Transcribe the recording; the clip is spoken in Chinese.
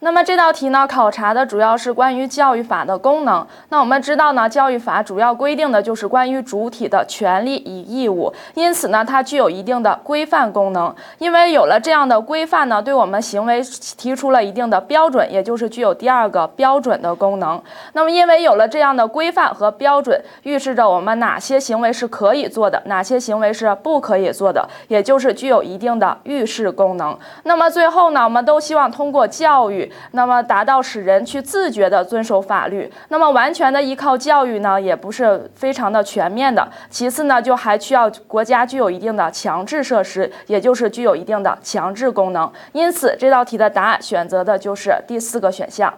那么这道题呢，考察的主要是关于教育法的功能。那我们知道呢，教育法主要规定的就是关于主体的权利与义务，因此呢，它具有一定的规范功能。因为有了这样的规范呢，对我们行为提出了一定的标准，也就是具有第二个标准的功能。那么，因为有了这样的规范和标准，预示着我们哪些行为是可以做的，哪些行为是不可以做的，也就是具有一定的预示功能。那么最后呢，我们都希望通过教育。那么达到使人去自觉的遵守法律，那么完全的依靠教育呢，也不是非常的全面的。其次呢，就还需要国家具有一定的强制设施，也就是具有一定的强制功能。因此，这道题的答案选择的就是第四个选项。